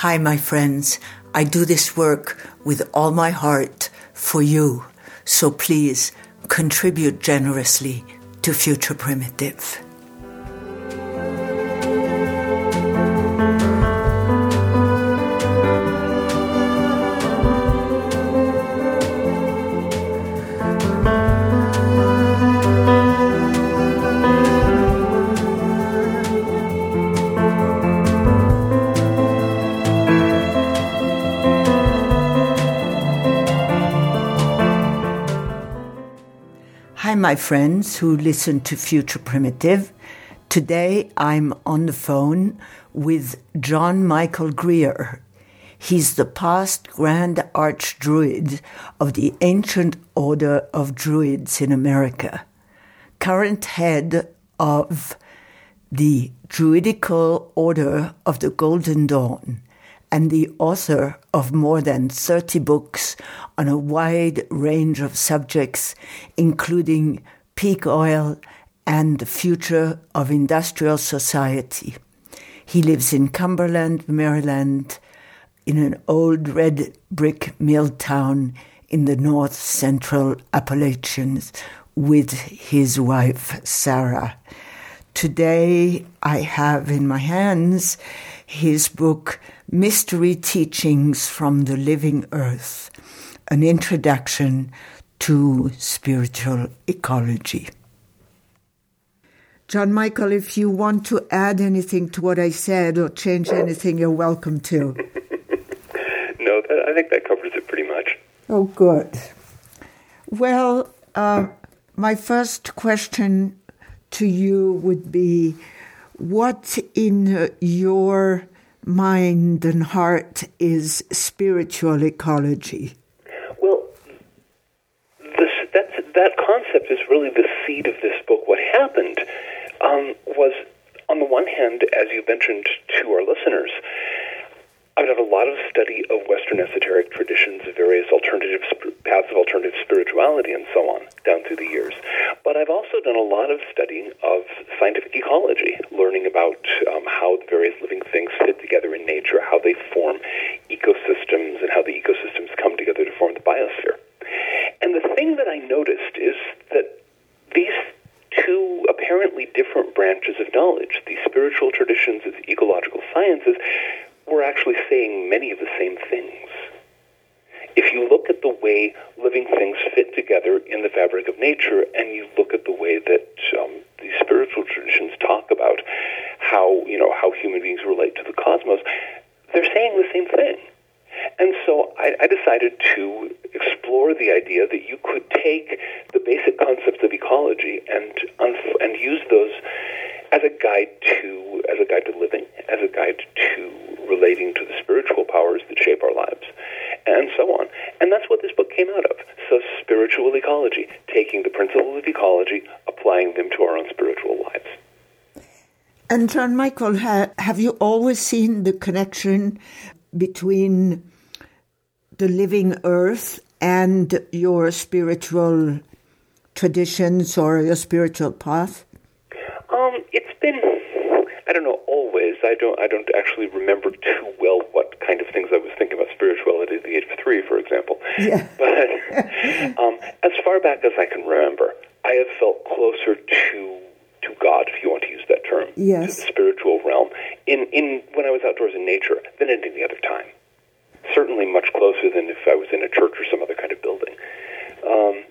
Hi, my friends. I do this work with all my heart for you. So please contribute generously to Future Primitive. My friends who listen to Future Primitive. Today I'm on the phone with John Michael Greer. He's the past Grand Arch Druid of the Ancient Order of Druids in America, current head of the Druidical Order of the Golden Dawn, and the author of more than 30 books on a wide range of subjects, including peak oil and the future of industrial society. He lives in Cumberland, Maryland, in an old red brick mill town in the north central Appalachians with his wife, Sarah. Today, I have in my hands his book, Mystery Teachings from the Living Earth, an introduction to spiritual ecology. John Michael, if you want to add anything to what I said or change anything, you're welcome to. no, I think that covers it pretty much. Oh, good. Well, uh, my first question to you would be what in your mind and heart is spiritual ecology? Well, this, that's, that concept is really the seed of this book. What happened um, was, on the one hand, as you mentioned to our listeners, I've done a lot of study of Western esoteric traditions, various alternative paths of alternative spirituality, and so on, down through the years. But I've also done a lot of studying of scientific ecology, learning about um, how the various living things fit together in nature, how they form ecosystems, and how the ecosystems come together to form the biosphere. And the thing that I noticed is that these two apparently different branches of knowledge, the spiritual traditions and the ecological sciences, we're actually saying many of the same things. If you look at the way living things fit together in the fabric of nature, and you look at the way that um, these spiritual traditions talk about how you know how human beings relate to the cosmos, they're saying the same thing. And so I, I decided to explore the idea that you could take the basic concepts of ecology and and use those as a guide to as a guide to living, as a guide to relating to the spiritual powers that shape our lives, and so on. And that's what this book came out of. So spiritual ecology, taking the principles of ecology, applying them to our own spiritual lives. And John Michael, ha- have you always seen the connection between the living earth and your spiritual traditions or your spiritual path? Um, it's been I don't know always. I don't I don't actually remember too well what kind of things I was thinking about spirituality at the age of three, for example. Yeah. But um, as far back as I can remember, I have felt closer to to God, if you want to use that term, yes. to the spiritual realm, in in when I was outdoors in nature than at any other time. Certainly, much closer than if I was in a church or some other kind of building. Um,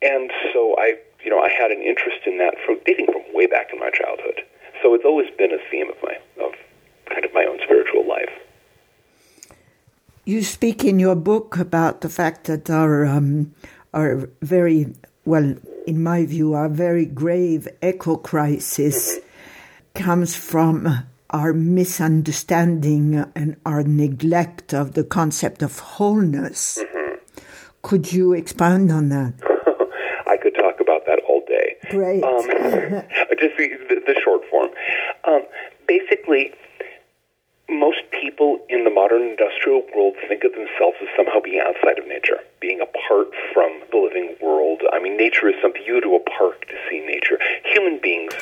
and so I, you know, I had an interest in that from dating from way back in my childhood. So it's always been a theme of my of kind of my own spiritual life. You speak in your book about the fact that our um, our very well, in my view, our very grave eco crisis comes from our misunderstanding and our neglect of the concept of wholeness. Mm-hmm. Could you expand on that? I could talk about that all day. Great. Um, just the, the, short form. Um, basically, most people in the modern industrial world think of themselves as somehow being outside of nature, being apart from the living world. I mean, nature is something you go to a park to see nature. Human beings,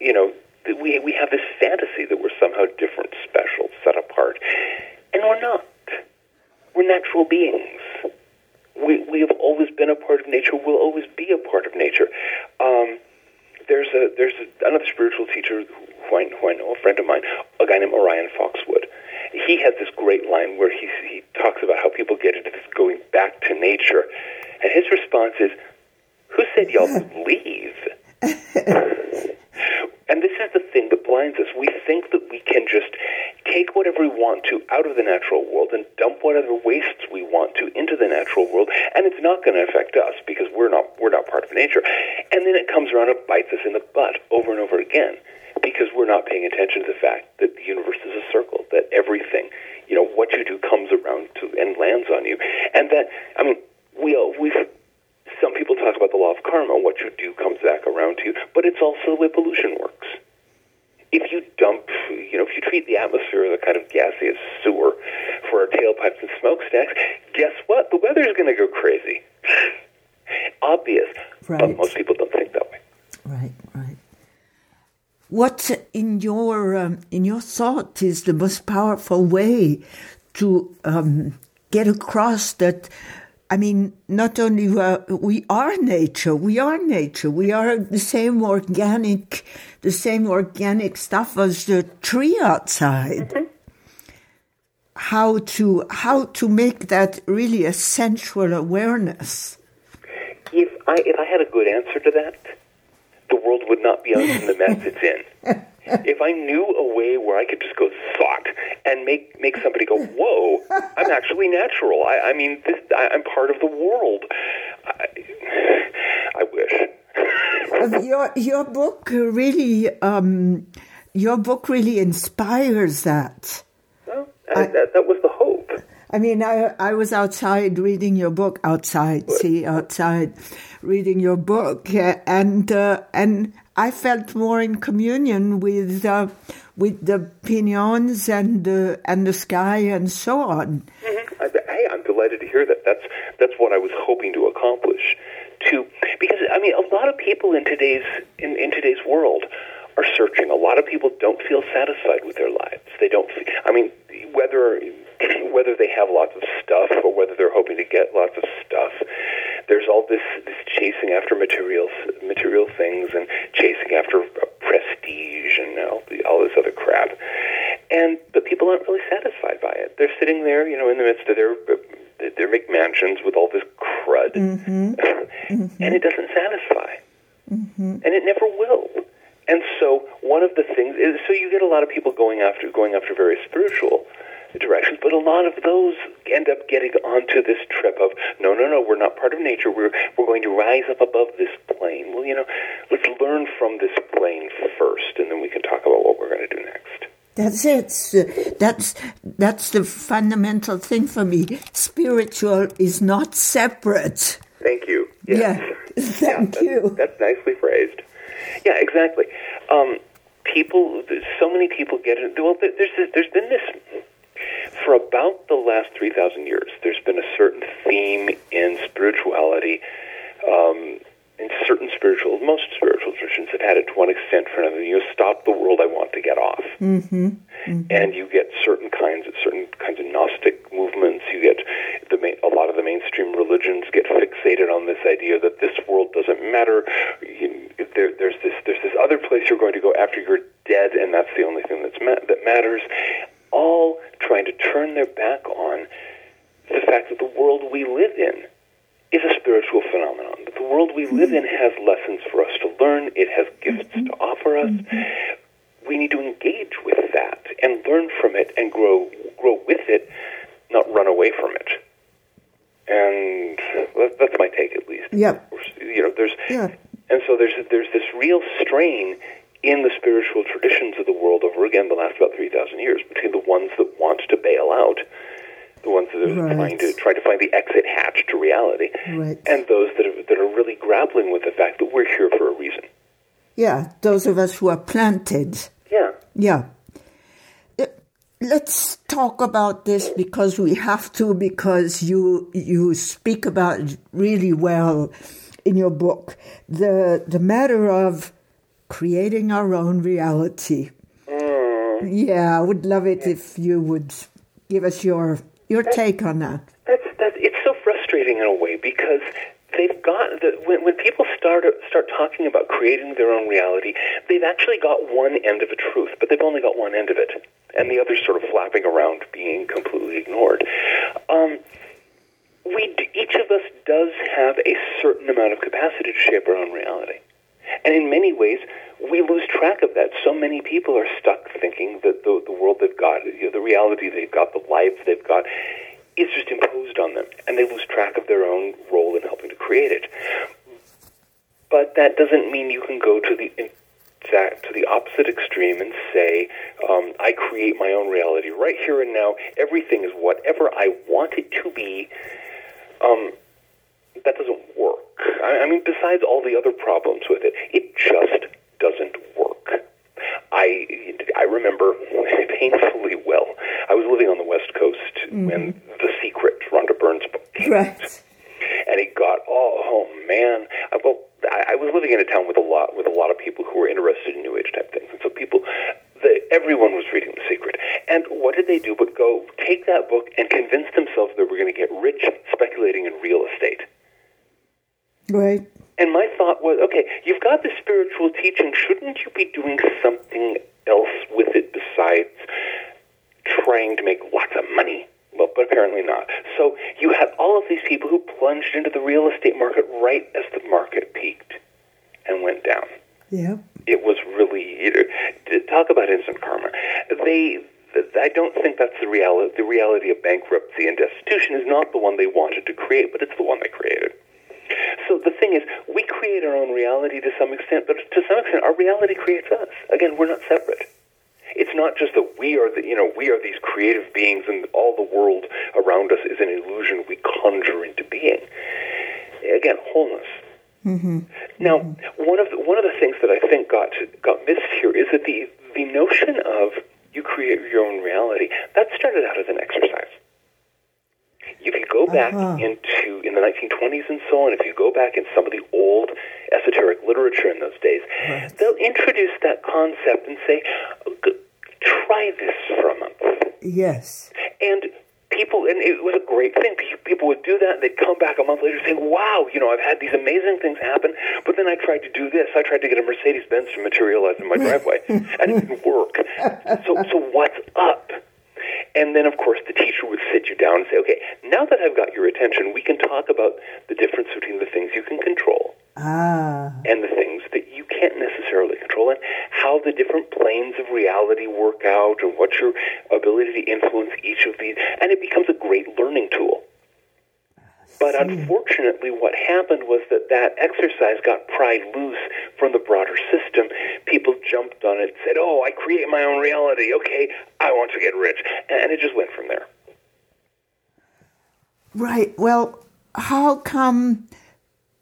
you know, we we have this fantasy that we're somehow different, special, set apart, and we're not. We're natural beings. Thought is the most powerful way to um, get across that? I mean, not only we are nature, we are nature, we are the same organic, the same organic stuff as the tree outside. How to how to make that really a sensual awareness? If I if I had a good answer to that, world would not be in the mess it's in. If I knew a way where I could just go sock and make make somebody go, "Whoa, I'm actually natural. I, I mean, this, I, I'm part of the world." I, I wish. Your your book really um, your book really inspires that. Well, I, that, that was the. I mean, I I was outside reading your book outside, see outside, reading your book, uh, and uh, and I felt more in communion with uh, with the pinyons and the and the sky and so on. Mm-hmm. Hey, I'm delighted to hear that. That's that's what I was hoping to accomplish. To because I mean, a lot of people in today's in, in today's world are searching. A lot of people don't feel satisfied with their lives. They don't. I mean, whether whether they have lots of stuff or whether they're hoping to get lots of stuff, there's all this this chasing after materials, material things, and chasing after uh, prestige and all, the, all this other crap. And but people aren't really satisfied by it. They're sitting there, you know, in the midst of their uh, their McMansions with all this crud, mm-hmm. Mm-hmm. and it doesn't satisfy, mm-hmm. and it never will. And so one of the things is so you get a lot of people going after going after very spiritual directions, but a lot of those end up getting onto this trip of no, no, no, we're not part of nature. We're we're going to rise up above this plane. Well, you know, let's learn from this plane first, and then we can talk about what we're going to do next. That's it. That's that's the fundamental thing for me. Spiritual is not separate. Thank you. Yeah. Yes. Thank that's, you. That's nicely phrased. Yeah, exactly. Um, people, so many people get it. Well, there's this, there's been this for about the last three thousand years. There's been a certain theme in spirituality. Um, in certain spiritual, most spiritual traditions have had it to one extent or another. You know, stop the world I want to get off, mm-hmm. and you get certain kinds of certain kinds of Gnostic movements. You get the main, a lot of the mainstream religions get fixated on this idea that this world doesn't matter. You, there, there's this there's this other place you're going to go after you're dead, and that's the only thing that's ma- that matters. All trying to turn their back on the fact that the world we live in is a spiritual phenomenon. That the world we live in has lessons for us to learn. It has gifts to offer us. We need to engage with that and learn from it and grow grow with it, not run away from it. And that's my take, at least. Yep. You know, there's Yeah. and so there's there's this real strain in the spiritual traditions of the world over again the last about three thousand years between the ones that want to bail out, the ones that are Right. trying to try to find the exit hatch to reality, Right. and those that are that are really grappling with the fact that we're here for a reason. Yeah, those of us who are planted. Yeah. Yeah. Uh, Let's talk about this because we have to because you you speak about it really well in your book the the matter of creating our own reality. Yeah, I would love it if you would give us your your take on that. That's that it's so frustrating in a way because they've got the, when, when people start start talking about creating their own reality, they've actually got one end of a truth, but they've only got one end of it, and the other's sort of flapping around, being completely ignored. Um, we each of us does have a certain amount of capacity to shape our own reality. And in many ways, we lose track of that. So many people are stuck thinking that the, the world they've got, you know, the reality they've got, the life they've got, is just imposed on them, and they lose track of their own role in helping to create it. But that doesn't mean you can go to the exact to the opposite extreme and say, um, "I create my own reality right here and now. Everything is whatever I want it to be." Um, that doesn't work. I, I mean, besides all the other problems with it, it just doesn't work. I I remember painfully well. I was living on the West Coast mm-hmm. when The Secret, Rhonda Byrne's book, came right. out, and it got oh, oh man. I, well, I, I was living in a town with a lot with a lot of people who were interested in New Age type things, and so people. The, everyone was reading The Secret. And what did they do but go take that book and convince themselves they were going to get rich speculating in real estate? Right. And my thought was, okay, you've got the spiritual teaching. Shouldn't you be doing something else with it besides trying to make lots of money? Well, but apparently not. So you had all of these people who plunged into the real estate market right as the market peaked and went down. Yeah. It was really talk about instant karma. They I don't think that's the reality. The reality of bankruptcy and destitution is not the one they wanted to create, but it's the one they created. So the thing is, we create our own reality to some extent, but to some extent, our reality creates us. Again, we're not separate. It's not just that we are the, you know, we are these creative beings and all the world around us is an illusion we conjure into being. Again, wholeness. Mm-hmm. Now, one of the, one of the things that I think got got missed here is that the the notion of you create your own reality that started out as an exercise. If you go back uh-huh. into in the 1920s and so on, if you go back in some of the old esoteric literature in those days, right. they'll introduce that concept and say, "Try this for a month." Yes. And people, and it was a great thing. People would do that, and they'd come back a month later saying, "Wow, you know, I've had these amazing things happen." But then I tried to do this. I tried to get a Mercedes Benz to materialize in my driveway, and it didn't work. So, so what's up? And then, of course, the teacher would sit you down and say, okay, now that I've got your attention, we can talk about the difference between the things you can control ah. and the things that you can't necessarily control, and how the different planes of reality work out, and what's your ability to influence each of these. And it becomes a great learning tool. But unfortunately, what happened was that that exercise got pried loose from the broader system. People jumped on it, said, "Oh, I create my own reality. Okay, I want to get rich," and it just went from there. Right. Well, how come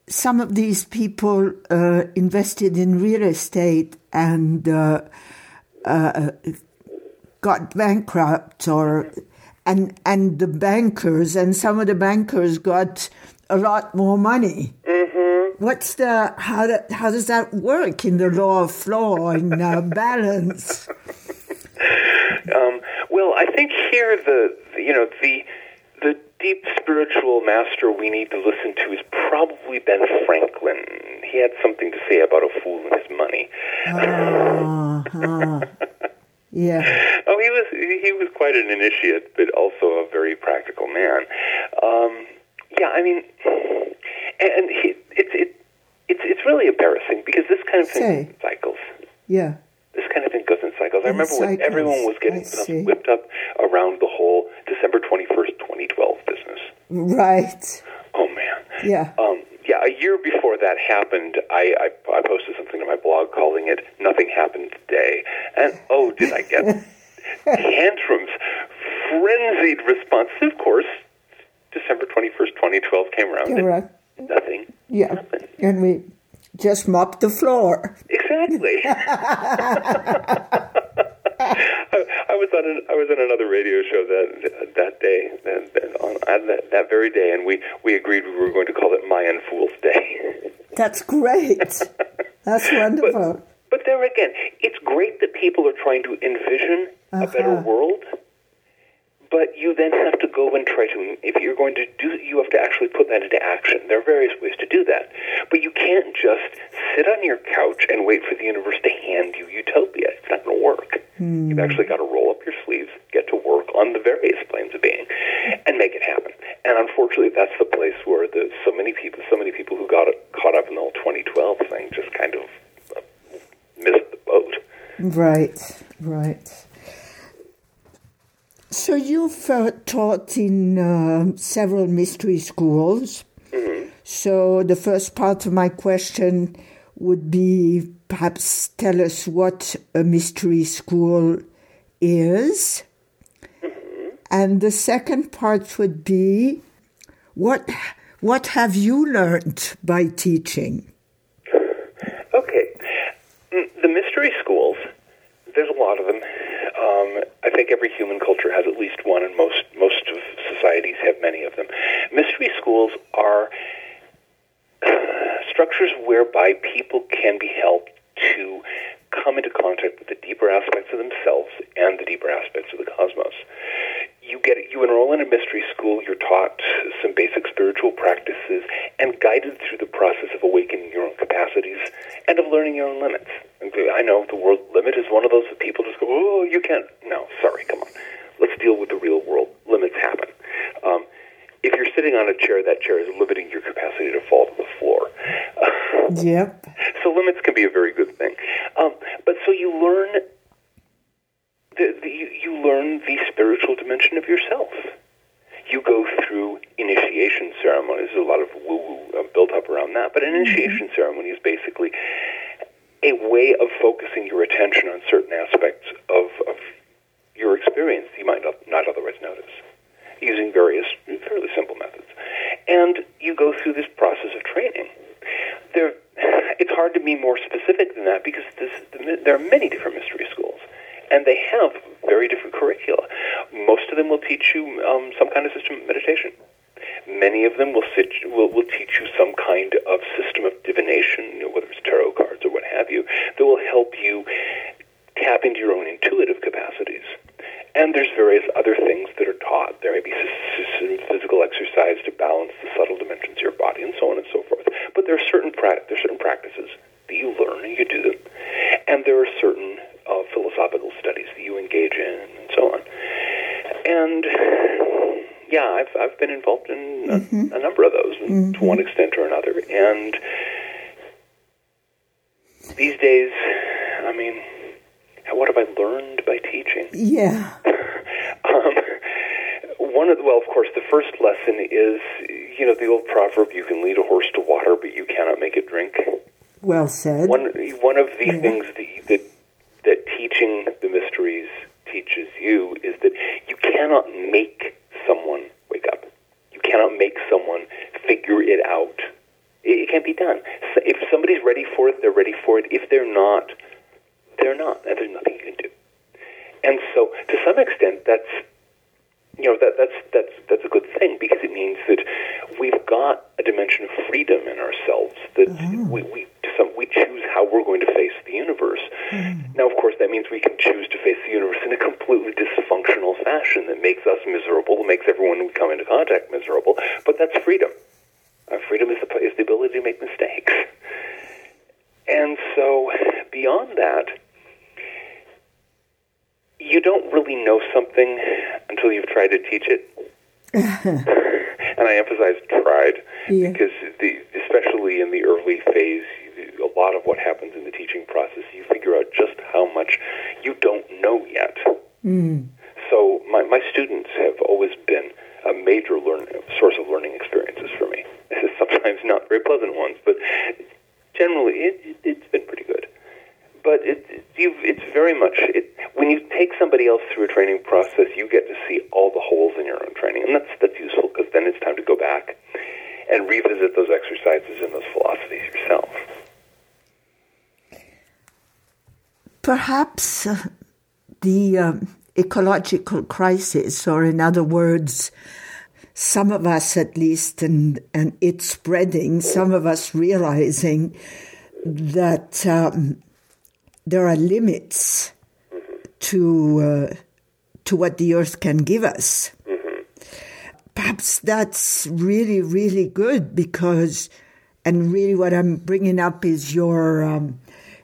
some of these people uh, invested in real estate and uh, uh, got bankrupt or and and the bankers and some of the bankers got a lot more money. Mm-hmm. What's the how do, how does that work in the law of flow and uh, balance? Um, well, I think here the you know the the deep spiritual master we need to listen to is probably Ben Franklin. He had something to say about a fool and his money. Uh-huh. Yeah. Oh, he was he was quite an initiate, but also a very practical man. Um, yeah, I mean, and he, it's it, it's it's really embarrassing because this kind of thing Say. cycles. Yeah. This kind of thing goes in cycles. I remember when everyone was getting whipped up around the whole December twenty first, twenty twelve business. Right. Oh man. Yeah. Um, yeah, a year before that happened, I, I, I posted something to my blog calling it "Nothing Happened Today," and oh, did I get tantrums, frenzied responses? Of course, December twenty first, twenty twelve came around. Correct. nothing. Yeah, happened. and we just mopped the floor. Exactly. I, I, was on an, I was on another radio show that that day, that, on, on that, that very day, and we, we agreed we were going to call it Mayan Fool's Day. That's great. That's wonderful. But, but there again, it's great that people are trying to envision uh-huh. a better world, but you then have to go and try to, if you're going to do, you have to actually put that into action. There are various ways to do that. But you can't just sit on your couch and wait for the universe to hand you utopia. It's not going to work. Mm. You've actually got to roll up your sleeves, get to work on the various planes of being, and make it happen. And unfortunately, that's the place where the, so many people, so many people who got caught up in the whole 2012 thing just kind of uh, missed the boat. Right, right. So you've uh, taught in uh, several mystery schools. Mm-hmm. So the first part of my question would be perhaps tell us what a mystery school is. Mm-hmm. And the second part would be what what have you learned by teaching? Okay. The mystery schools, there's a lot of them. I think every human culture has at least one, and most most of societies have many of them. Mystery schools are structures whereby people can be helped to come into contact with the deeper aspects of themselves and the deeper aspects of the cosmos. You get you enroll in a mystery school. You're taught some basic spiritual practices and guided through the process of awakening your own capacities and of learning your own limits. I know the word limit is one of those that people just go, "Oh, you can't." No, sorry, come on. Let's deal with the real world. Limits happen. Um, if you're sitting on a chair, that chair is limiting your capacity to fall to the floor. yep. So limits can be a very good thing. Um, but so you learn the, the, you, you learn the spiritual dimension of yourself. You go through initiation ceremonies. There's a lot of woo woo uh, built up around that, but an mm-hmm. initiation mm-hmm. ceremony is basically a way of focusing your attention on certain aspects of, of your experience you might not, not otherwise notice using various fairly simple methods. And you go through this process of training. There, it's hard to be more specific than that because this, there are many different mystery schools, and they have very different curricula. Most of them will teach you um, some kind of system of meditation. Many of them will, sit, will, will teach you some kind of system of divination, you know, whether it's tarot cards or what have you, that will help you tap into your own intuitive capacities. And there's various other things that are taught. There may be physical exercise to balance the subtle dimensions of your body, and so on and so forth. But there are certain pra- there are certain practices that you learn and you do them, and there are certain uh, philosophical studies that you engage in, and so on. And yeah, I've I've been involved in a, mm-hmm. a number of those mm-hmm. to one extent or another, and these days, I mean what have I learned by teaching? Yeah. um, one of the, well, of course, the first lesson is you know the old proverb: you can lead a horse to water, but you cannot make it drink. Well said. One one of the yeah. things that, that that teaching the mysteries teaches you is that you cannot make someone wake up. You cannot make someone figure it out. It, it can't be done. So if somebody's ready for it, they're ready for it. If they're not, they're not, and there's nothing you can do. And so, to some extent, that's you know that that's that's that's a good thing because it means that we've got a dimension of freedom in ourselves that mm-hmm. we we some, we choose how we're going to face the universe. Mm-hmm. Now, of course, that means we can choose to face the universe in a completely dysfunctional fashion that makes us miserable, makes everyone we come into contact miserable. But that's freedom. Uh, freedom is the is the ability to make mistakes. And so, beyond that, you don't really know something until you've tried to teach it. and I emphasize tried yeah. because, the, especially in the early phase, lot of what happens in the teaching process, you figure out just how much you don't know yet. Mm. So my, my students have always been a major learn, source of learning experiences for me. Sometimes not very pleasant ones, but generally it, it, it's been pretty good but it, it's very much it, when you take somebody else through a training process, you get to see all the holes in your own training, and that's that's useful because then it's time to go back and revisit those exercises and those philosophies yourself. Perhaps uh, the um, ecological crisis, or in other words, some of us at least, and and it's spreading. Some of us realizing that. Um, there are limits to uh, to what the earth can give us. Perhaps that's really, really good because, and really what I'm bringing up is your, um,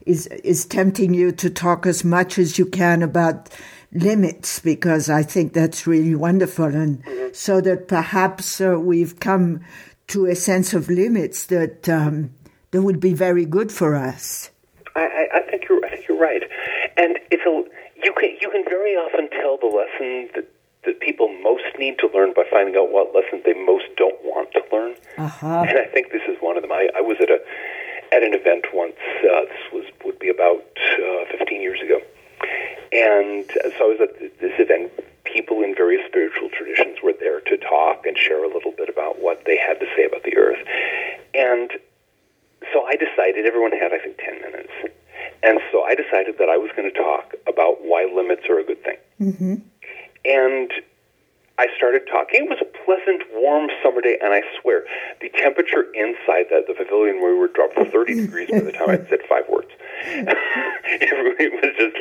is, is tempting you to talk as much as you can about limits because I think that's really wonderful. And Mm-hmm. so that perhaps uh, we've come to a sense of limits that, um, that would be very good for us. I, I, I think you're I think you're right, and it's a you can you can very often tell the lesson that that people most need to learn by finding out what lessons they most don't want to learn. Uh-huh. And I think this is one of them. I, I was at a at an event once. Uh, this was would be about uh, 15 years ago, and so I was at this event. People in various spiritual traditions were there to talk and share a little bit about what they had to say about the earth, and so I decided everyone had I think 10 minutes, and so I decided that I was going to talk about why limits are a good thing, Mm-hmm. and I started talking. It was a pleasant, warm summer day, and I swear the temperature inside that the pavilion where we were dropped to 30 degrees by the time I'd said five words. it was just.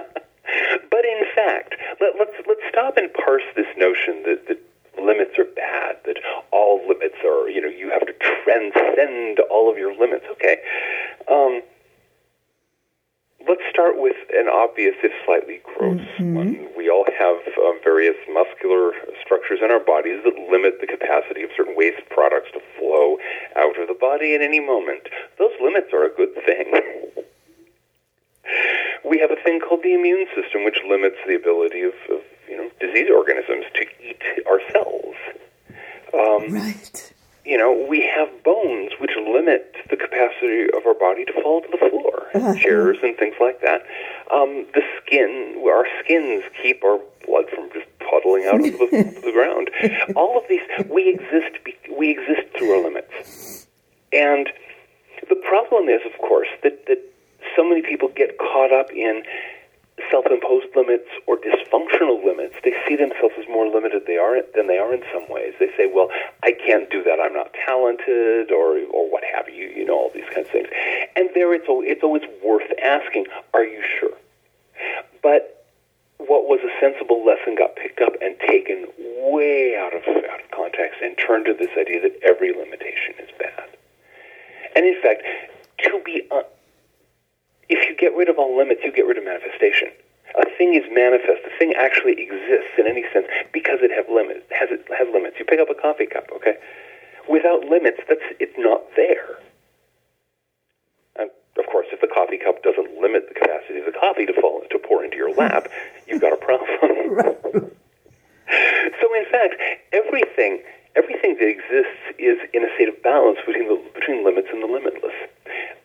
but in fact, let, let's let's stop and parse this notion that, that limits are bad, that all limits are you know you have to transcend all of your limits. Okay. Um, let's start with an obvious, if slightly gross one. We all have um, various muscular structures in our bodies that limit the capacity of certain waste products to flow out of the body at any moment. Those limits are a good thing. we have a thing called the immune system, which limits the ability of, of you know disease organisms to eat our cells. Um, Right. you know, we have bones which limit the capacity of our body to fall to the floor. Chairs and things like that. Um, the skin, our skins keep our blood from just puddling out onto the, the ground. All of these, we exist. We exist through our limits, and the problem is, of course, that that so many people get caught up in self-imposed limits or dysfunctional limits. They see themselves as more limited they are than they are in some ways. They say, "Well, I can't do that. I'm not talented," or or what have you. You know, all these kinds of things. And there, it's it's always worth asking, "Are you sure?" But what was a sensible lesson got picked up and taken way out of out of context and turned to this idea that every limitation is bad. And in fact, to be uh, if you get rid of all limits, you get rid of manifestation. A thing is manifest. The thing actually exists in any sense because it have limits. Has it has limits? You pick up a coffee cup, okay? Without limits, that's it's not there. And of course, if the coffee cup doesn't limit the capacity of the coffee to fall to pour into your lap, you've got a problem. so, in fact, everything everything that exists is in a state of balance between the, between limits and the limitless.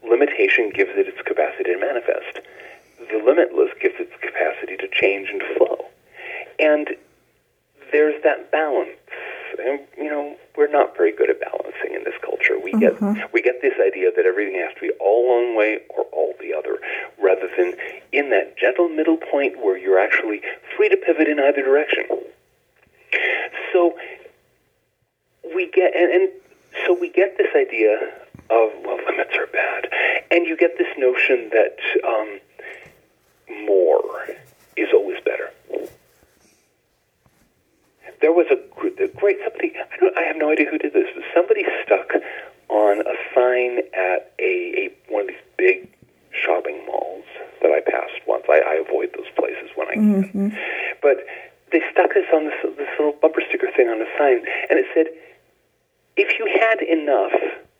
Limitation gives it its capacity to manifest. The limitless gives it its capacity to change and to flow. And there's that balance. And, you know, we're not very good at balancing in this culture. We get mm-hmm. we get this idea that everything has to be all one way or all the other, rather than in that gentle middle point where you're actually free to pivot in either direction. So we get and, and so we get this idea of well limits are bad. And you get this notion that um, more is always better. There was a, a great somebody I, don't, I have no idea who did this but somebody stuck on a sign at a, a one of these big shopping malls that I passed once. I, I avoid those places when I can. But they stuck this on this, this little bumper sticker thing on the sign and it said if you had enough,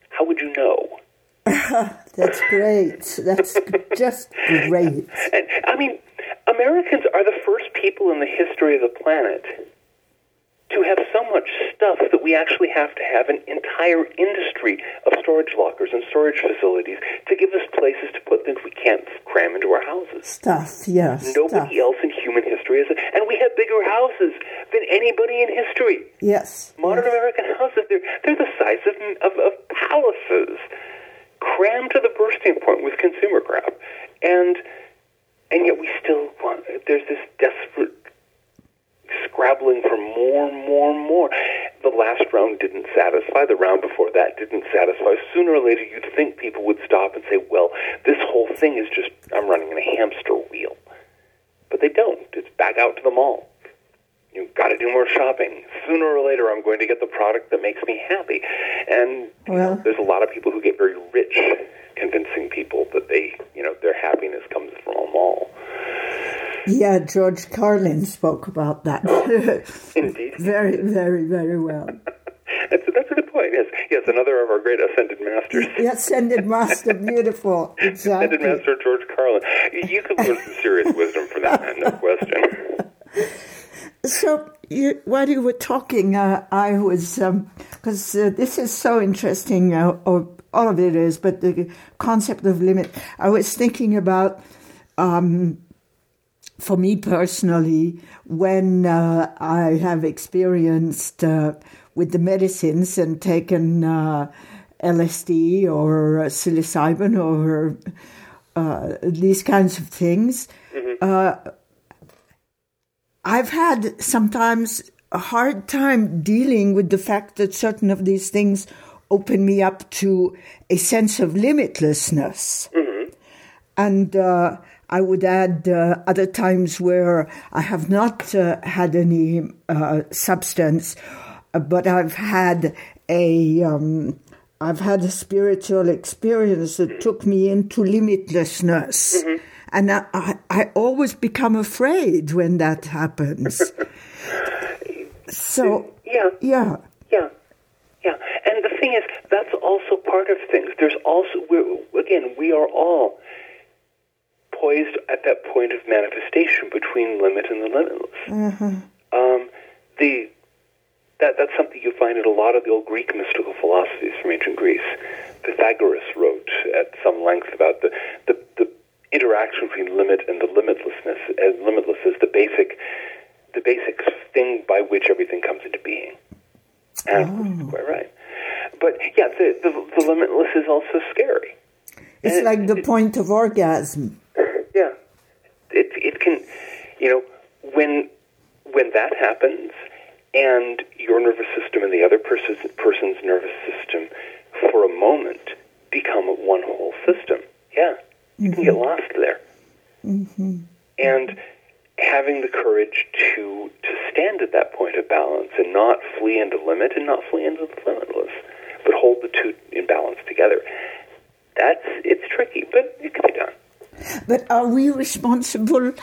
how would you know? That's great. That's just great. And I mean, Americans are the first people in the history of the planet to have so much stuff that we actually have to have an entire industry of storage lockers and storage facilities to give us places to put things we can't cram into our houses. Stuff, yes. Nobody stuff. else in human history has, and we have bigger houses than anybody in history. Yes. Modern yes. American houses, they're, they're the size of, of, of palaces, crammed to the bursting point with consumer crap. And, and yet we still want, there's this desperate scrabbling for more, more, more. The last round didn't satisfy. The round before that didn't satisfy. Sooner or later, you'd think people would stop and say, well, this whole thing is just, I'm running in a hamster wheel. But they don't. It's back out to the mall. You've got to do more shopping. Sooner or later, I'm going to get the product that makes me happy. And well, there's a lot of people who get very rich convincing people that they, you know, their happiness comes from a mall. Yeah, George Carlin spoke about that. Indeed. very, very, very well. that's, that's a good point. Yes, yes, another of our great ascended masters. Ascended master, beautiful. Exactly. Ascended master George Carlin. You could learn some serious wisdom from that man, no question. So, you, while you were talking, uh, I was because um, uh, this is so interesting. Uh, or all of it is, but the concept of limit. I was thinking about, um, for me personally, when uh, I have experienced uh, with the medicines and taken uh, LSD or psilocybin or these kinds of things. Mm-hmm I've had sometimes a hard time dealing with the fact that certain of these things open me up to a sense of limitlessness. Mm-hmm. And uh, I would add uh, other times where I have not uh, had any uh, substance, but I've had a um, I've had a spiritual experience that took me into limitlessness. Mm-hmm and I, I, I always become afraid when that happens. so, yeah. Yeah. Yeah. Yeah. And the thing is, that's also part of things. There's also, we're, again, we are all poised at that point of manifestation between limit and the limitless. Mm-hmm. Um, the that that's something you find in a lot of the old Greek mystical philosophies from ancient Greece. Pythagoras wrote at some length about the, the, the interaction between limit and the limitlessness, as limitless is the basic, the basic thing by which everything comes into being. And oh. quite right. But yeah, the, the, the limitless is also scary. It's and like it, the it, point of orgasm. Yeah, it it can, you know, when when that happens, and your nervous system and the other person's person's nervous system, for a moment, become one whole system. Yeah, you mm-hmm. can get lost there. Mm-hmm. And having the courage to to stand at that point of balance and not flee into limit and not flee into the limitless, but hold the two in balance together. That's it's tricky, but it can be done. But are we responsible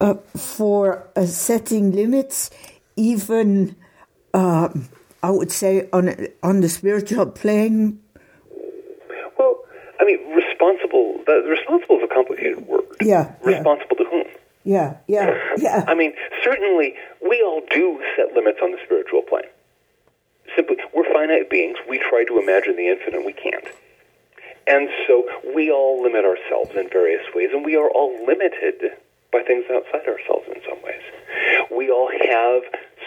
uh, for uh, setting limits, even uh, I would say on on the spiritual plane? Well, I mean, responsible. The, responsible is a complicated word. Yeah. Responsible yeah. to whom? Yeah, yeah, yeah. I mean, certainly we all do set limits on the spiritual plane. Simply, we're finite beings. We try to imagine the infinite. We can't. And so we all limit ourselves in various ways, and we are all limited by things outside ourselves in some ways. We all have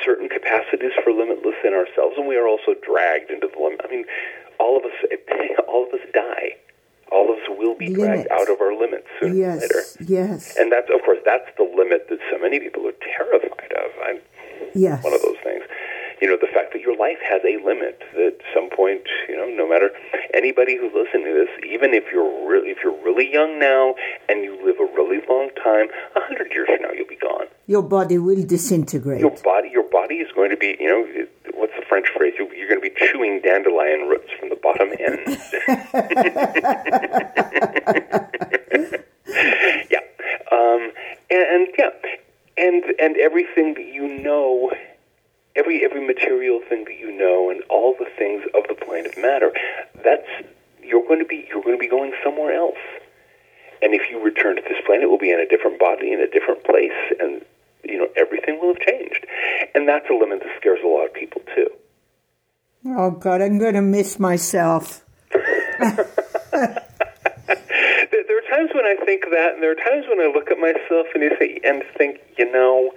certain capacities for limitless in ourselves, and we are also dragged into the limit. I mean, all of us, all of us die all of us will be limits. dragged out of our limits sooner yes, or later. Yes. And that's, of course, that's the limit that so many people are terrified of. I'm yes. one of those things. You know, the fact that your life has a limit. That at some point, you know, no matter anybody who's listening to this, even if you're really, if you're really young now and you live a really long time, a hundred years from now you'll be gone. Your body will disintegrate. Your body, your body is going to be, you know, what's the French phrase? You're, you're going to be chewing dandelion roots from the bottom end. yeah, um, and, and yeah, and and everything that you know, every every material thing that you know, and all the things of the plane of matter, that's you're going to be you're going to be going somewhere else. And if you return to this plane, it will be in a different body, in a different place, and you know, everything will have changed. And that's a limit that scares a lot of people too. Oh God, I'm going to miss myself. there are times when I think that, and there are times when I look at myself and you say, and think, you know,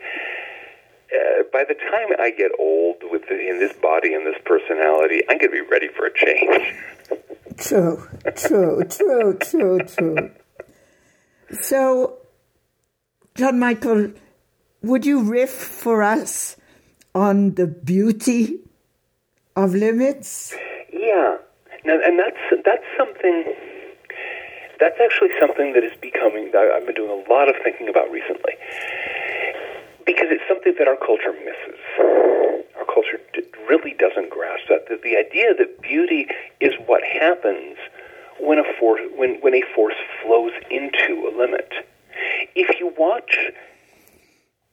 uh, by the time I get old with the, in this body and this personality, I'm going to be ready for a change. true, true, true, true, true. So, John Michael, would you riff for us on the beauty of limits? Yeah, now, and that's that's something. That's actually something that is becoming. I've been doing a lot of thinking about recently. because it's something that our culture misses. Our culture really doesn't grasp that. The, the idea that beauty is what happens when a force when, when a force flows into a limit. If you watch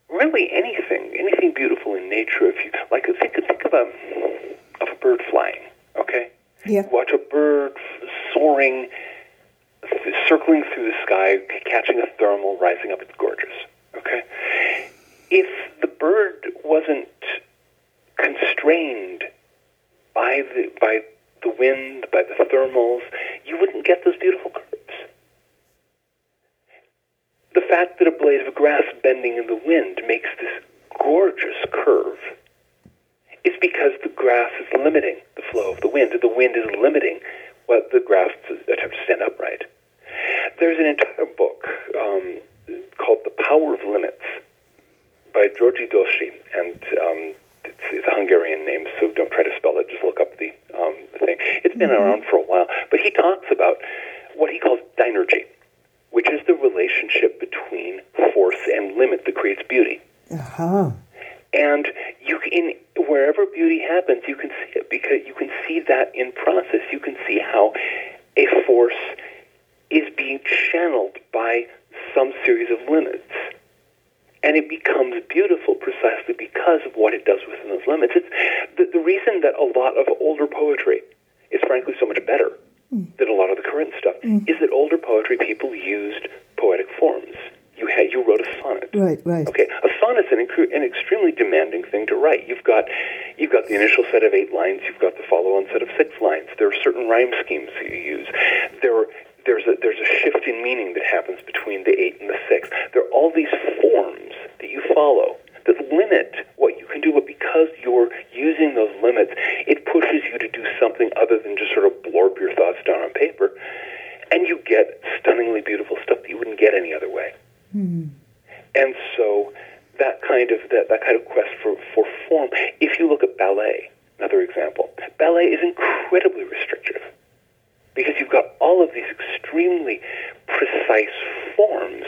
really anything, anything beautiful in nature, if you like, think think of a of a bird flying. Okay, yeah. Watch a bird soaring, circling through the sky, catching a thermal, rising up. It's gorgeous. Okay, if the bird wasn't constrained by the by the wind, by the thermals, you wouldn't get those beautiful curves. The fact that a blade of grass bending in the wind makes this gorgeous curve is because the grass is limiting the flow of the wind. The wind is limiting what the grass attempt to stand upright. There's an entire book um, called The Power of Limits by György Doczi, and um, it's, it's, a Hungarian name, so don't try to spell it. Just look up the, um, the thing. It's been mm-hmm. around for a while, but he talks about what he calls dynergy, which is the relationship between force and limit that creates beauty. Uh-huh. And you in wherever beauty happens, you can see it because you can see that in process. You can see how a force is being channeled by some series of limits. And it becomes beautiful precisely because of what it does within those limits. It's the, the reason that a lot of older poetry is frankly so much better mm. than a lot of the current stuff mm. is that older poetry people used poetic forms you had you wrote a sonnet. Right, right. Okay, a sonnet's an, an extremely demanding thing to write. You've got you've got the initial set of eight lines. You've got the follow-on set of six lines. There are certain rhyme schemes that you use. There are there's a there's a shift in meaning that happens between the eight and the six. There are all these forms that you follow that limit what you can do, but because you're using those limits, it pushes you to do something other than just sort of blurb your thoughts down on paper, and you get stunningly beautiful stuff that you wouldn't get any other way. Mm. And so that kind of that, that kind of quest for, for form. If you look at ballet, another example, ballet is incredibly restrictive because you've got all of these extremely precise forms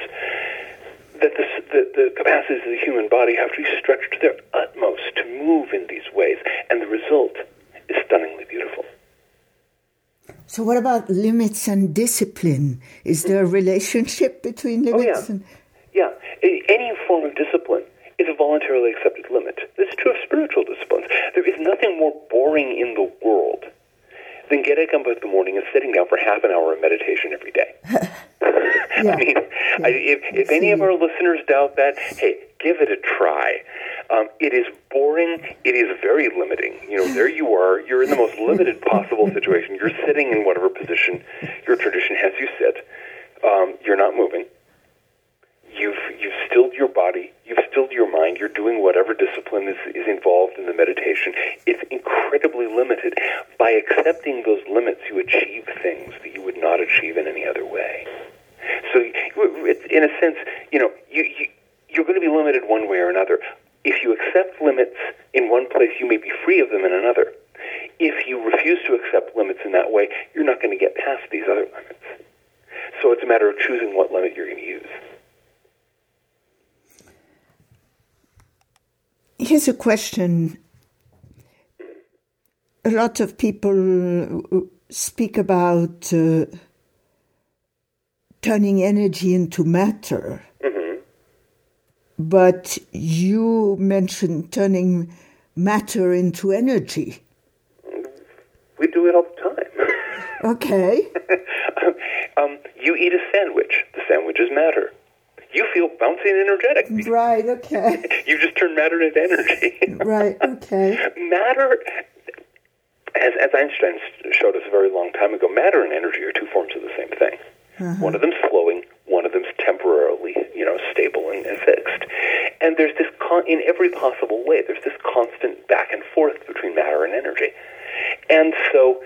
that the, the, the capacities of the human body have to be stretched to their utmost to move in these ways, and the result is stunningly beautiful. So, what about limits and discipline? Is there a relationship between oh, limits oh, yeah. and. Yeah, any form of discipline is a voluntarily accepted limit. This is true of spiritual disciplines. There is nothing more boring in the world than getting up in the morning and sitting down for half an hour of meditation every day. yeah. I mean, yeah. I, if, if any of our listeners doubt that, hey, give it a try. Um, it is boring. It is very limiting. You know, there you are. You're in the most limited possible situation. You're sitting in whatever position your tradition has you sit. Um, you're not moving. You've you've stilled your body. You've stilled your mind. You're doing whatever discipline is, is involved in the meditation. It's incredibly limited. By accepting those limits, you achieve things that you would not achieve in any other way. So, in a sense, you know, you, you you're going to be limited one way or another. If you accept limits in one place, you may be free of them in another. If you refuse to accept limits in that way, you're not going to get past these other limits. So it's a matter of choosing what limit you're going to use. Here's a question. A lot of people speak about uh, turning energy into matter. But you mentioned turning matter into energy. We do it all the time. Okay. um, you eat a sandwich. The sandwich is matter. You feel bouncy and energetic. Right, okay. you just turn matter into energy. right, okay. Matter, as, as Einstein showed us a very long time ago, matter and energy are two forms of the same thing. Uh-huh. One of them's flowing, one of them's temporarily, you know, stable and, and fixed. And there's this, con- in every possible way, there's this constant back and forth between matter and energy. And so,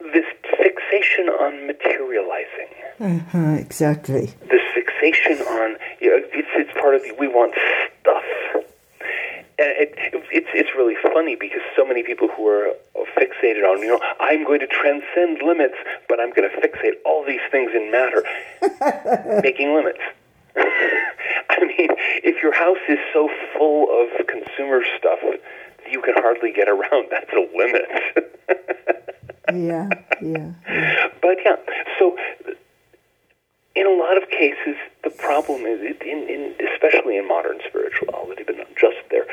this fixation on materializing. Uh-huh, exactly. This fixation on, you know, it's, it's part of the, we want stuff and it, it's it's really funny because so many people who are fixated on you know I'm going to transcend limits, but I'm going to fixate all these things in matter, making limits. I mean, if your house is so full of consumer stuff that you can hardly get around, that's a limit. Yeah, yeah. But yeah, so in a lot of cases, the problem is, in, in, especially in modern spirituality, but not just there,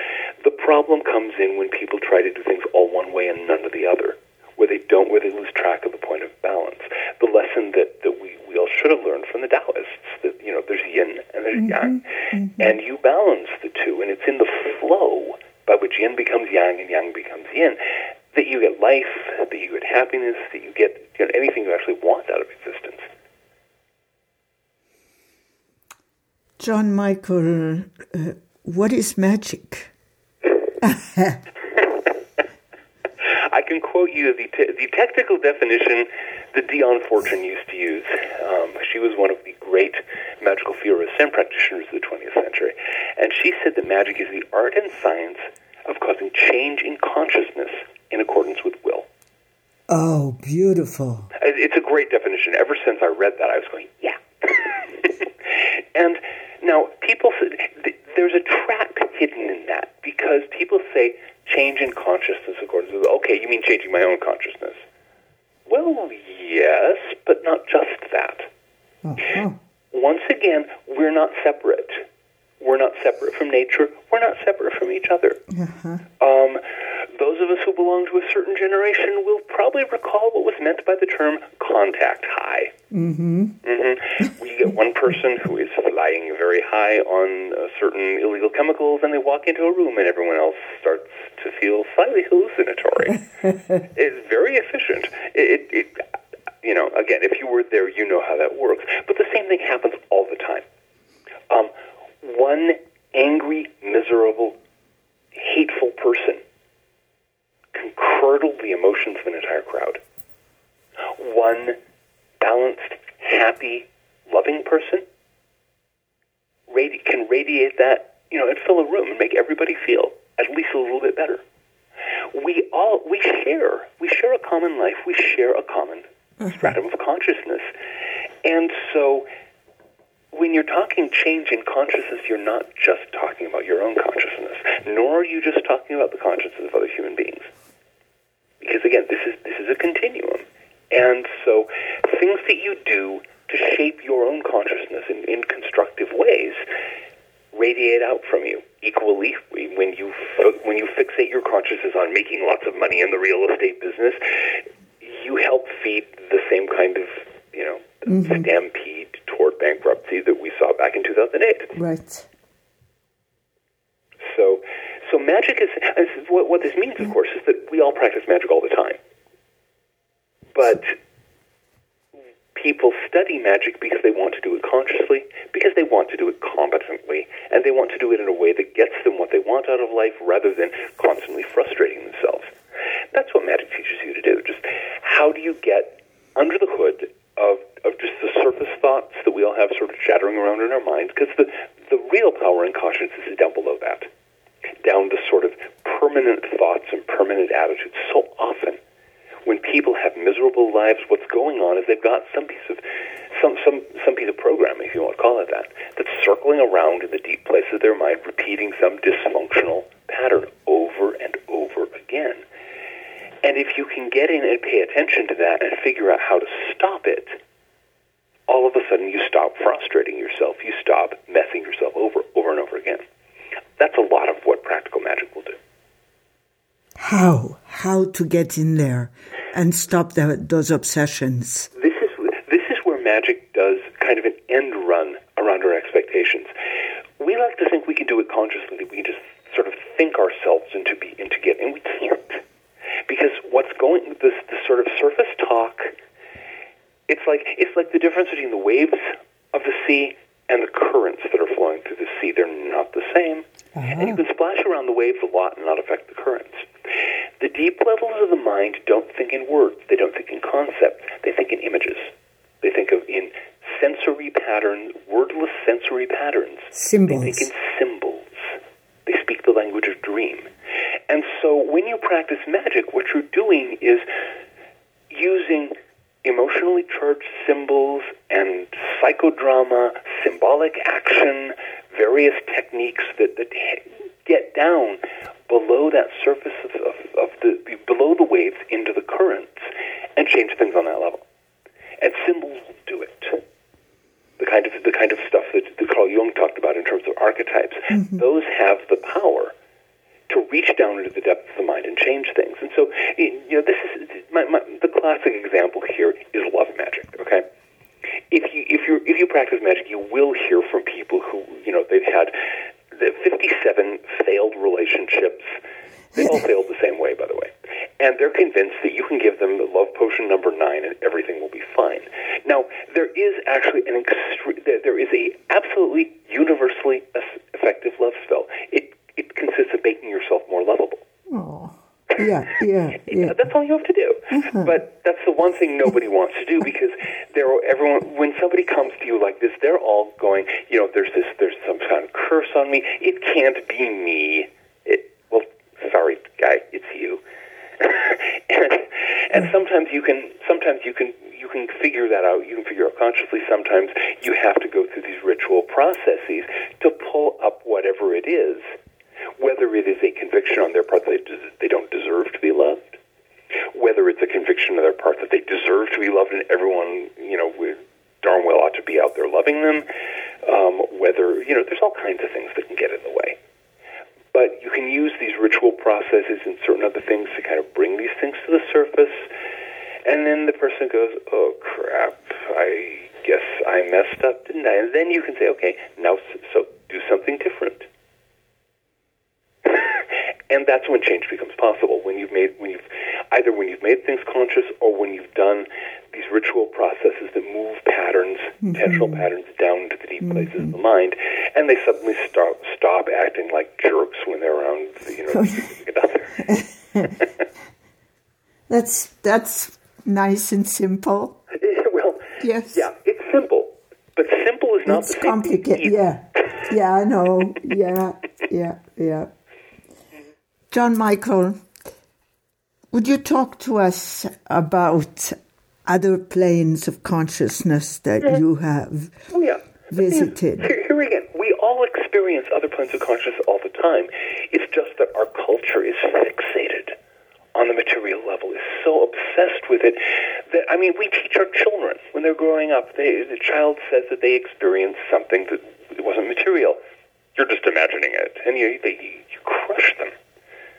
the problem comes in when people try to do things all one way and none of the other, where they don't, where they lose track of the point of balance. The lesson that, that we, we all should have learned from the Taoists, that, you know, there's yin and there's mm-hmm, yang, mm-hmm. and you balance the two, and it's in the flow by which yin becomes yang and yang becomes yin, that you get life, that you get happiness, that you get you know, anything you actually want out of existence. John Michael, uh, what is magic? I can quote you the, te- the technical definition that Dion Fortune used to use. Um, she was one of the great magical theorists and practitioners of the 20th century. And she said that magic is the art and science of causing change in consciousness in accordance with will. Oh, beautiful. It's a great definition. Ever since I read that, I was going, yeah. and now, people, there's a trap hidden in that because people say change in consciousness according to, okay, you mean changing my own consciousness. Well, yes, but not just that. Uh-huh. Once again, we're not separate. We're not separate from nature. We're not separate from each other. Uh-huh. Um, those of us who belong to a certain generation will probably recall what was meant by the term contact high. Mm-hmm. Mm-hmm. we get one person who is flying very high on uh, certain illegal chemicals, and they walk into a room, and everyone else starts to feel slightly hallucinatory. it's very efficient. It, it, it, you know, again, if you were there, you know how that works. But the same thing happens all the time. Um, one angry, miserable, hateful person can curdle the emotions of an entire crowd. One balanced, happy, loving person radi- can radiate that, you know, and fill a room and make everybody feel at least a little bit better. We all we share we share a common life. We share a common mm-hmm. stratum of consciousness, and so when you're talking change in consciousness, you're not just talking about your own consciousness, nor are you just talking about the consciousness of other human beings. Because again, this is this is a continuum, and so things that you do to shape your own consciousness in, in constructive ways radiate out from you equally. When you when you fixate your consciousness on making lots of money in the real estate business you help feed the same kind of you know mm-hmm. stampede toward bankruptcy that we saw back in 2008 right. So so magic is, is what, what this means of mm-hmm. course is that we all practice magic all the time but people study magic because they want to do it consciously, because they want to do it competently, and they want to do it in a way that gets them what they want out of life rather than constantly frustrating themselves. That's what magic teaches you to do. Just how do you get under the hood of, of just the surface thoughts that we all have sort of chattering around in our minds? Because the, the real power in consciousness is down below that, down to sort of permanent thoughts and permanent attitudes. So often, when people have miserable lives, what's going on is they've got some piece of some some some piece of programming, if you want to call it that, that's circling around in the deep places of their mind, repeating some dysfunctional pattern over and over again. And if you can get in and pay attention to that and figure out how to stop it, all of a sudden you stop frustrating yourself. You stop messing yourself over over and over again. That's a lot of what practical magic will do how how to get in there and stop the, those obsessions. This is this is where magic does kind of an end run around our expectations. We like to think we can do it consciously. That we can just sort of think ourselves into be into get, and we can't because what's going this this sort of surface talk. It's like it's like the difference between the waves of the sea and the currents that are flowing through the sea. They're not the same. Uh-huh. And you can splash around the waves a lot and not affect the currents. The deep levels of the mind don't think in words. They don't think in concepts. They think in images. They think of in sensory patterns, wordless sensory patterns. Symbols. They think in symbols. They speak the language of dream. And so when you practice magic, what you're doing is using emotionally charged symbols and psychodrama, symbolic action, various techniques that, that get down below that surface of, of, of the, the below the waves into the currents and change things on that level. And symbols will do it. The kind of the kind of stuff that, that Carl Jung talked about in terms of archetypes, mm-hmm. those have the power to reach down into the depths of the mind and change things. And so, you know, this is my, my, the classic example here is love magic. Okay, if you if you if you practice magic, you will hear from people who you know they've had the 57 failed relationships. They all failed the same way, by the way. And they're convinced that you can give them the love potion number nine and everything will be fine. Now, there is actually an extre- there is a absolutely universally effective love spell. It it consists of making yourself more lovable. Oh. Yeah, yeah, yeah. That's all you have to do. Uh-huh. But that's the one thing nobody wants to do because there, everyone. When somebody comes to you like this, they're all going. You know, there's this. There's some kind of curse on me. It can't be me. Sorry, guy. It's you. and, and sometimes you can. Sometimes you can. You can figure that out. You can figure out consciously. Sometimes you have to go through these ritual processes to pull up whatever it is whether it is a conviction on their part that they, they don't deserve to be loved, whether it's a conviction on their part that they deserve to be loved and everyone, you know, darn well ought to be out there loving them, um, whether, you know, there's all kinds of things that can get in the way. But you can use these ritual processes and certain other things to kind of bring these things to the surface. And then the person goes, oh, crap, I guess I messed up, didn't I? And then you can say, okay, now so do something different and that's when change becomes possible when you've made when you've either when you've made things conscious or when you've done these ritual processes that move patterns mm-hmm. intentional patterns down into the deep mm-hmm. places of the mind and they suddenly stop stop acting like jerks when they're around you know that's that's nice and simple. Well yes. yeah it's simple but simple is not it's complicated yeah. Yeah i know. Yeah yeah yeah John Michael, would you talk to us about other planes of consciousness that mm-hmm. you have oh, yeah. visited? Here, here again, we all experience other planes of consciousness all the time. It's just that our culture is fixated on the material level, is so obsessed with it that, I mean, we teach our children when they're growing up. They, the child says that they experienced something that wasn't material. You're just imagining it, and you, they, you crush them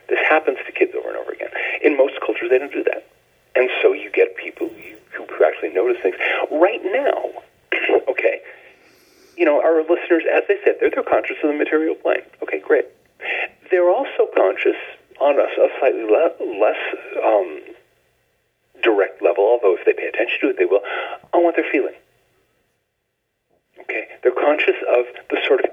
this happens to kids over and over again. In most cultures, they don't do that. And so you get people who actually notice things. Right now, okay, you know, our listeners, as they said, they're, they're conscious of the material plane. Okay, great. They're also conscious on a, a slightly le- less um, direct level, although if they pay attention to it, they will, on what they're feeling. Okay, they're conscious of the sort of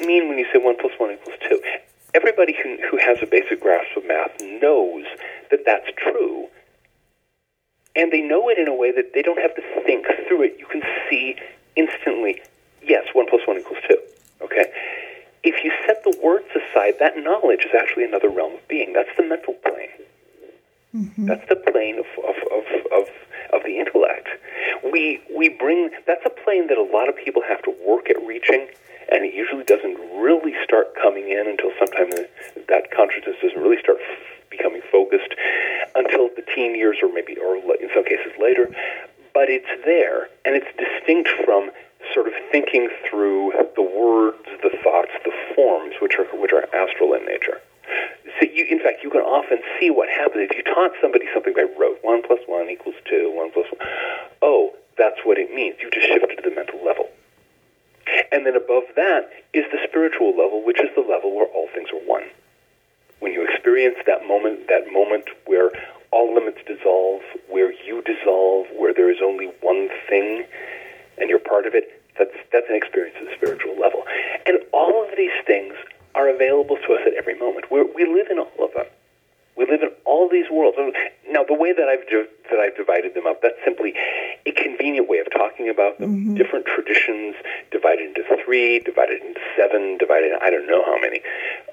it mean when you say one plus one equals two? everybody who, who has a basic grasp of math knows that that's true. And they know it in a way that they don't have to think through it. You can see instantly, yes, 1 plus 1 equals 2. Okay? If you set the words aside, that knowledge is actually another realm of being. That's the mental plane. Mm-hmm. That's the plane of, of, of, of, of the intellect. We, we bring, that's a plane that a lot of people have to work at reaching and it usually doesn't really start coming in until sometime that consciousness doesn't really start f- becoming focused until the teen years or maybe or in some cases later but it's there and it's distinct from sort of thinking through the words the thoughts the forms which are which are astral in nature so you, in fact, you can often see what happens if you taught somebody something by rote. One plus one equals two. One plus one. Oh, that's what it means. You just shifted to the mental level. And then above that is the spiritual level, which is the level where all things are one. When you experience that moment, that moment where all limits dissolve, where you dissolve, where there is only one thing, and you're part of it, that's, that's an experience at the spiritual level. And all of these things are available to us at every moment. We're, we live in all of them. We live in all these worlds. Now, the way that I've that I've divided them up, that's simply a convenient way of talking about them. Mm-hmm. Different traditions divided into three, divided into seven, divided. I don't know how many.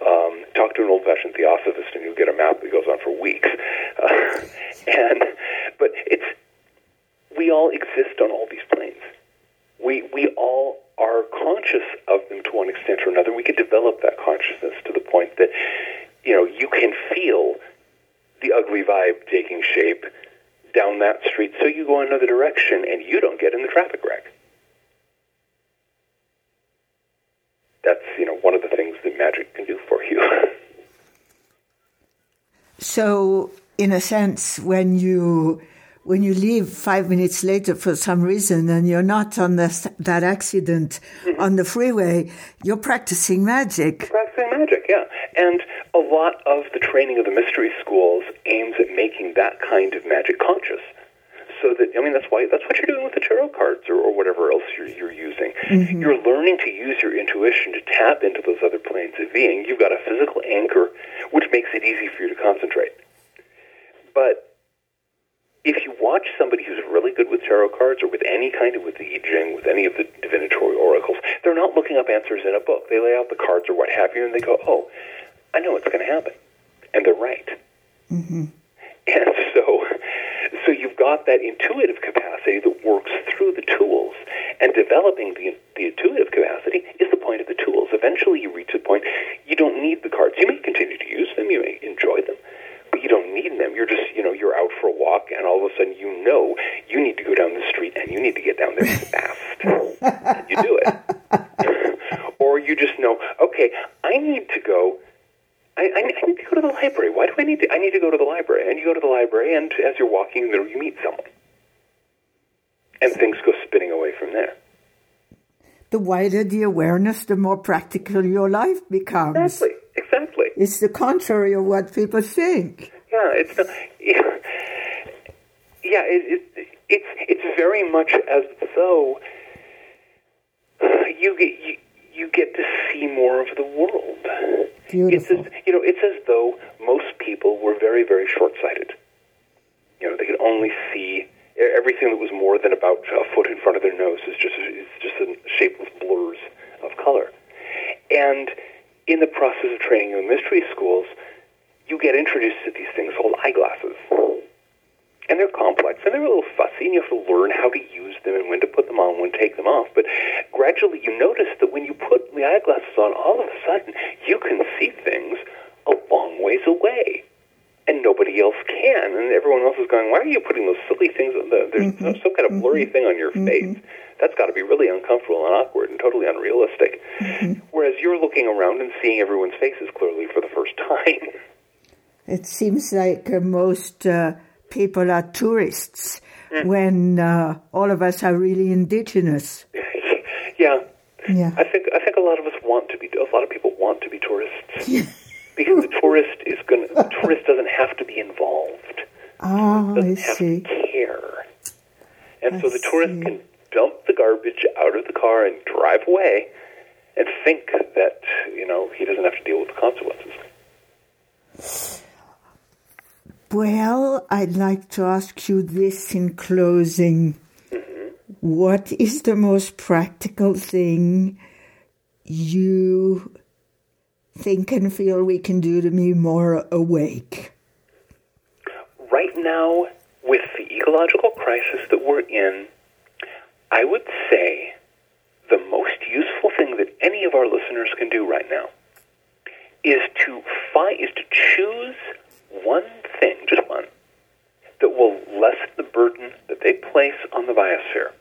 Um, talk to an old-fashioned theosophist, and you'll get a map that goes on for weeks. Uh, and but it's we all exist on all these planes. We we all are conscious of them to one extent or another. We could develop that consciousness to the point that you know you can feel the ugly vibe taking shape down that street, so you go another direction and you don't get in the traffic wreck. That's, you know, one of the things that magic can do for you. so, in a sense, when you when you leave five minutes later for some reason and you're not on the, that accident mm-hmm. on the freeway, you're practicing magic. You're Practicing magic, yeah. And a lot of the training of the mystery schools aims at making that kind of magic conscious. So that I mean that's why that's what you're doing with the tarot cards or, or whatever else you're, you're using. Mm-hmm. You're learning to use your intuition to tap into those other planes of being. You've got a physical anchor, which makes it easy for you to concentrate. But if you watch somebody who's really good with tarot cards or with any kind of with the I Ching, with any of the divinatory oracles, they're not looking up answers in a book. They lay out the cards or what have you, and they go, "Oh, I know what's going to happen," and they're right. Mm-hmm. And so, got that intuitive capacity that works through the tools, and developing the the intuitive capacity is the point of the tools. Eventually, you reach a point you don't need the cards. You may continue to use them, you may enjoy them, but you don't need them. You're just, you know, you're out for a walk, and all of a sudden you know you need to go down the street, and you need to get down there fast. you do it. or you just know, okay, I need to go. I, I, need to go to the library. Why do I need to? I need to go to the library. And you go to the library, and as you're walking there, you meet someone. And things go spinning away from there. The wider the awareness, the more practical your life becomes. Exactly. Exactly. It's the contrary of what people think. Yeah, it's not, yeah, yeah it, it, it's it's very much as though you get you, you get to see more of the world. Beautiful. It's as, you know, it's as though most people were very very short sighted. You know, they could only see everything that was more than about a foot in front of their nose is just is just a shapeless blurs of color, and in the process of training in mystery schools, you get introduced to these things called eyeglasses. And they're complex and they're a little fussy, and you have to learn how to use them and when to put them on, and when to take them off. But gradually, you notice that when you put the eyeglasses on, all of a sudden, you can see things a long ways away. And nobody else can. And everyone else is going, Why are you putting those silly things on the, there's mm-hmm. some kind of blurry mm-hmm. thing on your mm-hmm. face? that's got to be really uncomfortable and awkward and totally unrealistic. Mm-hmm. Whereas you're looking around and seeing everyone's faces clearly for the first time. It seems like most uh, people are tourists mm. when uh, all of us are really indigenous. yeah. Yeah. I think I think a lot of us want to be. A lot of people want to be tourists because the tourist is going. The tourist doesn't have to be involved. Oh, I see. care, and I so the tourist see. can dump the garbage out of the car and drive away, and think that you know he doesn't have to deal with the consequences. Well, I'd like to ask you this in closing. Mm-hmm. What is the most practical thing you think and feel we can do to be more awake? Right now, with the ecological crisis that we're in, I would say the most useful thing that any of our listeners can do right now is to find is to choose one thing, just one, that will lessen the burden that they place on the biosphere.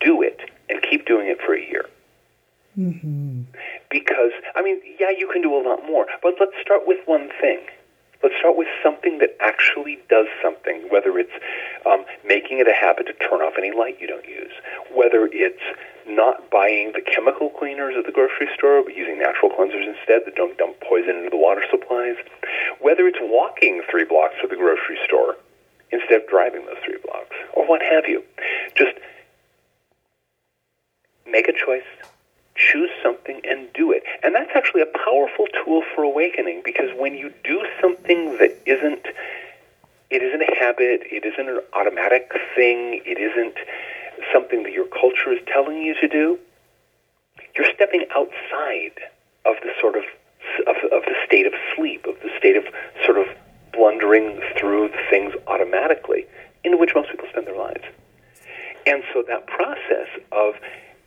Do it and keep doing it for a year. Mm-hmm. Because, I mean, yeah, you can do a lot more, but let's start with one thing. Let's start with something that actually does something, whether it's um, making it a habit to turn off any light you don't use, whether it's not buying the chemical cleaners at the grocery store, but using natural cleansers instead that don't dump poison into the water supplies, whether it's walking three blocks to the grocery store instead of driving those three blocks, or what have you. Just make a choice, choose something, and do it. And that's actually a powerful tool for awakening because when you do something that isn't it isn't a habit, it isn't an automatic thing, it isn't something that your culture is telling you to do, you're stepping outside of the sort of of, of the state of sleep, of the state of sort of blundering through things automatically, in which most people spend their lives. And so that process of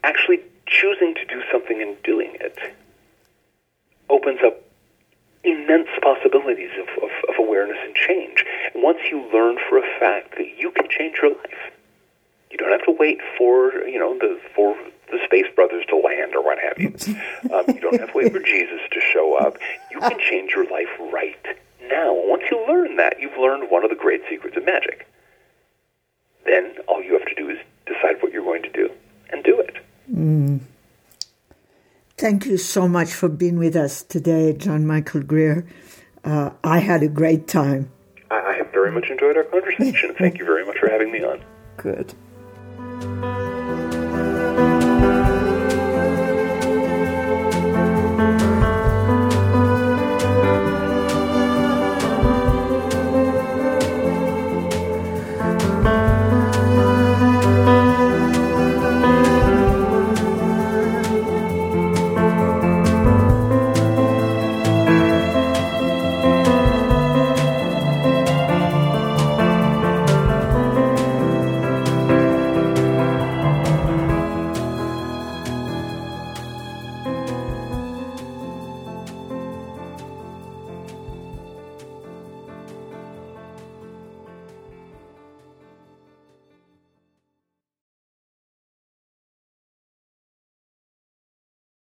actually choosing to do something and doing it opens up immense possibilities of, of, of awareness and change. Once you learn for a fact that you can change your life, you don't have to wait for you know the for the Space Brothers to land or what have you. Um, you don't have to wait for Jesus to show up. You can change your life right now. Once you learn that, you've learned one of the great secrets of magic. Then all you have to do is decide what you're going to do and do it. Mm. Thank you so much for being with us today, John Michael Greer. Uh, I had a great time. I, I have very much enjoyed our conversation. Thank you very much for having me on. Good.